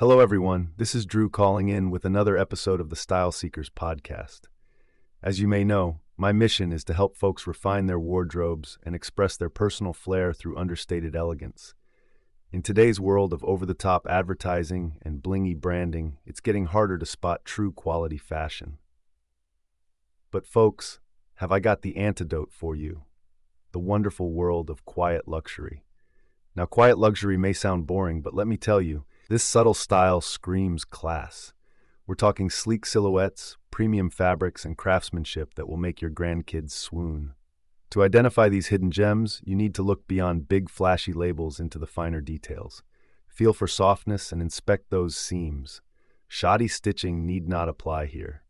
Hello, everyone. This is Drew calling in with another episode of the Style Seekers podcast. As you may know, my mission is to help folks refine their wardrobes and express their personal flair through understated elegance. In today's world of over the top advertising and blingy branding, it's getting harder to spot true quality fashion. But, folks, have I got the antidote for you the wonderful world of quiet luxury. Now, quiet luxury may sound boring, but let me tell you, this subtle style screams class. We're talking sleek silhouettes, premium fabrics, and craftsmanship that will make your grandkids swoon. To identify these hidden gems, you need to look beyond big flashy labels into the finer details. Feel for softness and inspect those seams. Shoddy stitching need not apply here.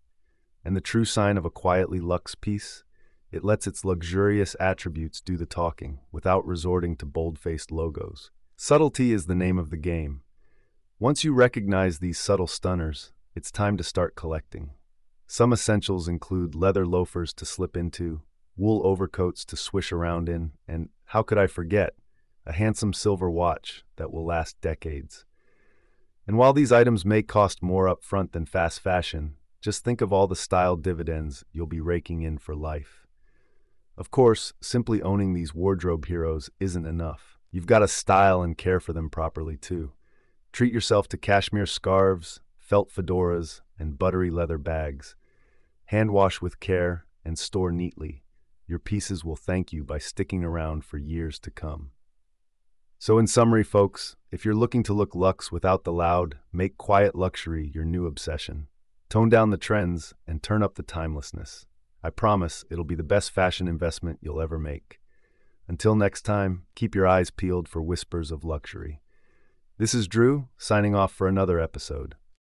And the true sign of a quietly luxe piece? It lets its luxurious attributes do the talking without resorting to bold faced logos. Subtlety is the name of the game. Once you recognize these subtle stunners, it's time to start collecting. Some essentials include leather loafers to slip into, wool overcoats to swish around in, and how could I forget, a handsome silver watch that will last decades. And while these items may cost more up front than fast fashion, just think of all the style dividends you'll be raking in for life. Of course, simply owning these wardrobe heroes isn't enough. You've got to style and care for them properly, too. Treat yourself to cashmere scarves, felt fedoras, and buttery leather bags. Hand wash with care and store neatly your pieces will thank you by sticking around for years to come. So, in summary, folks, if you're looking to look luxe without the loud, make quiet luxury your new obsession. Tone down the trends and turn up the timelessness. I promise it'll be the best fashion investment you'll ever make. Until next time, keep your eyes peeled for whispers of luxury. This is Drew, signing off for another episode.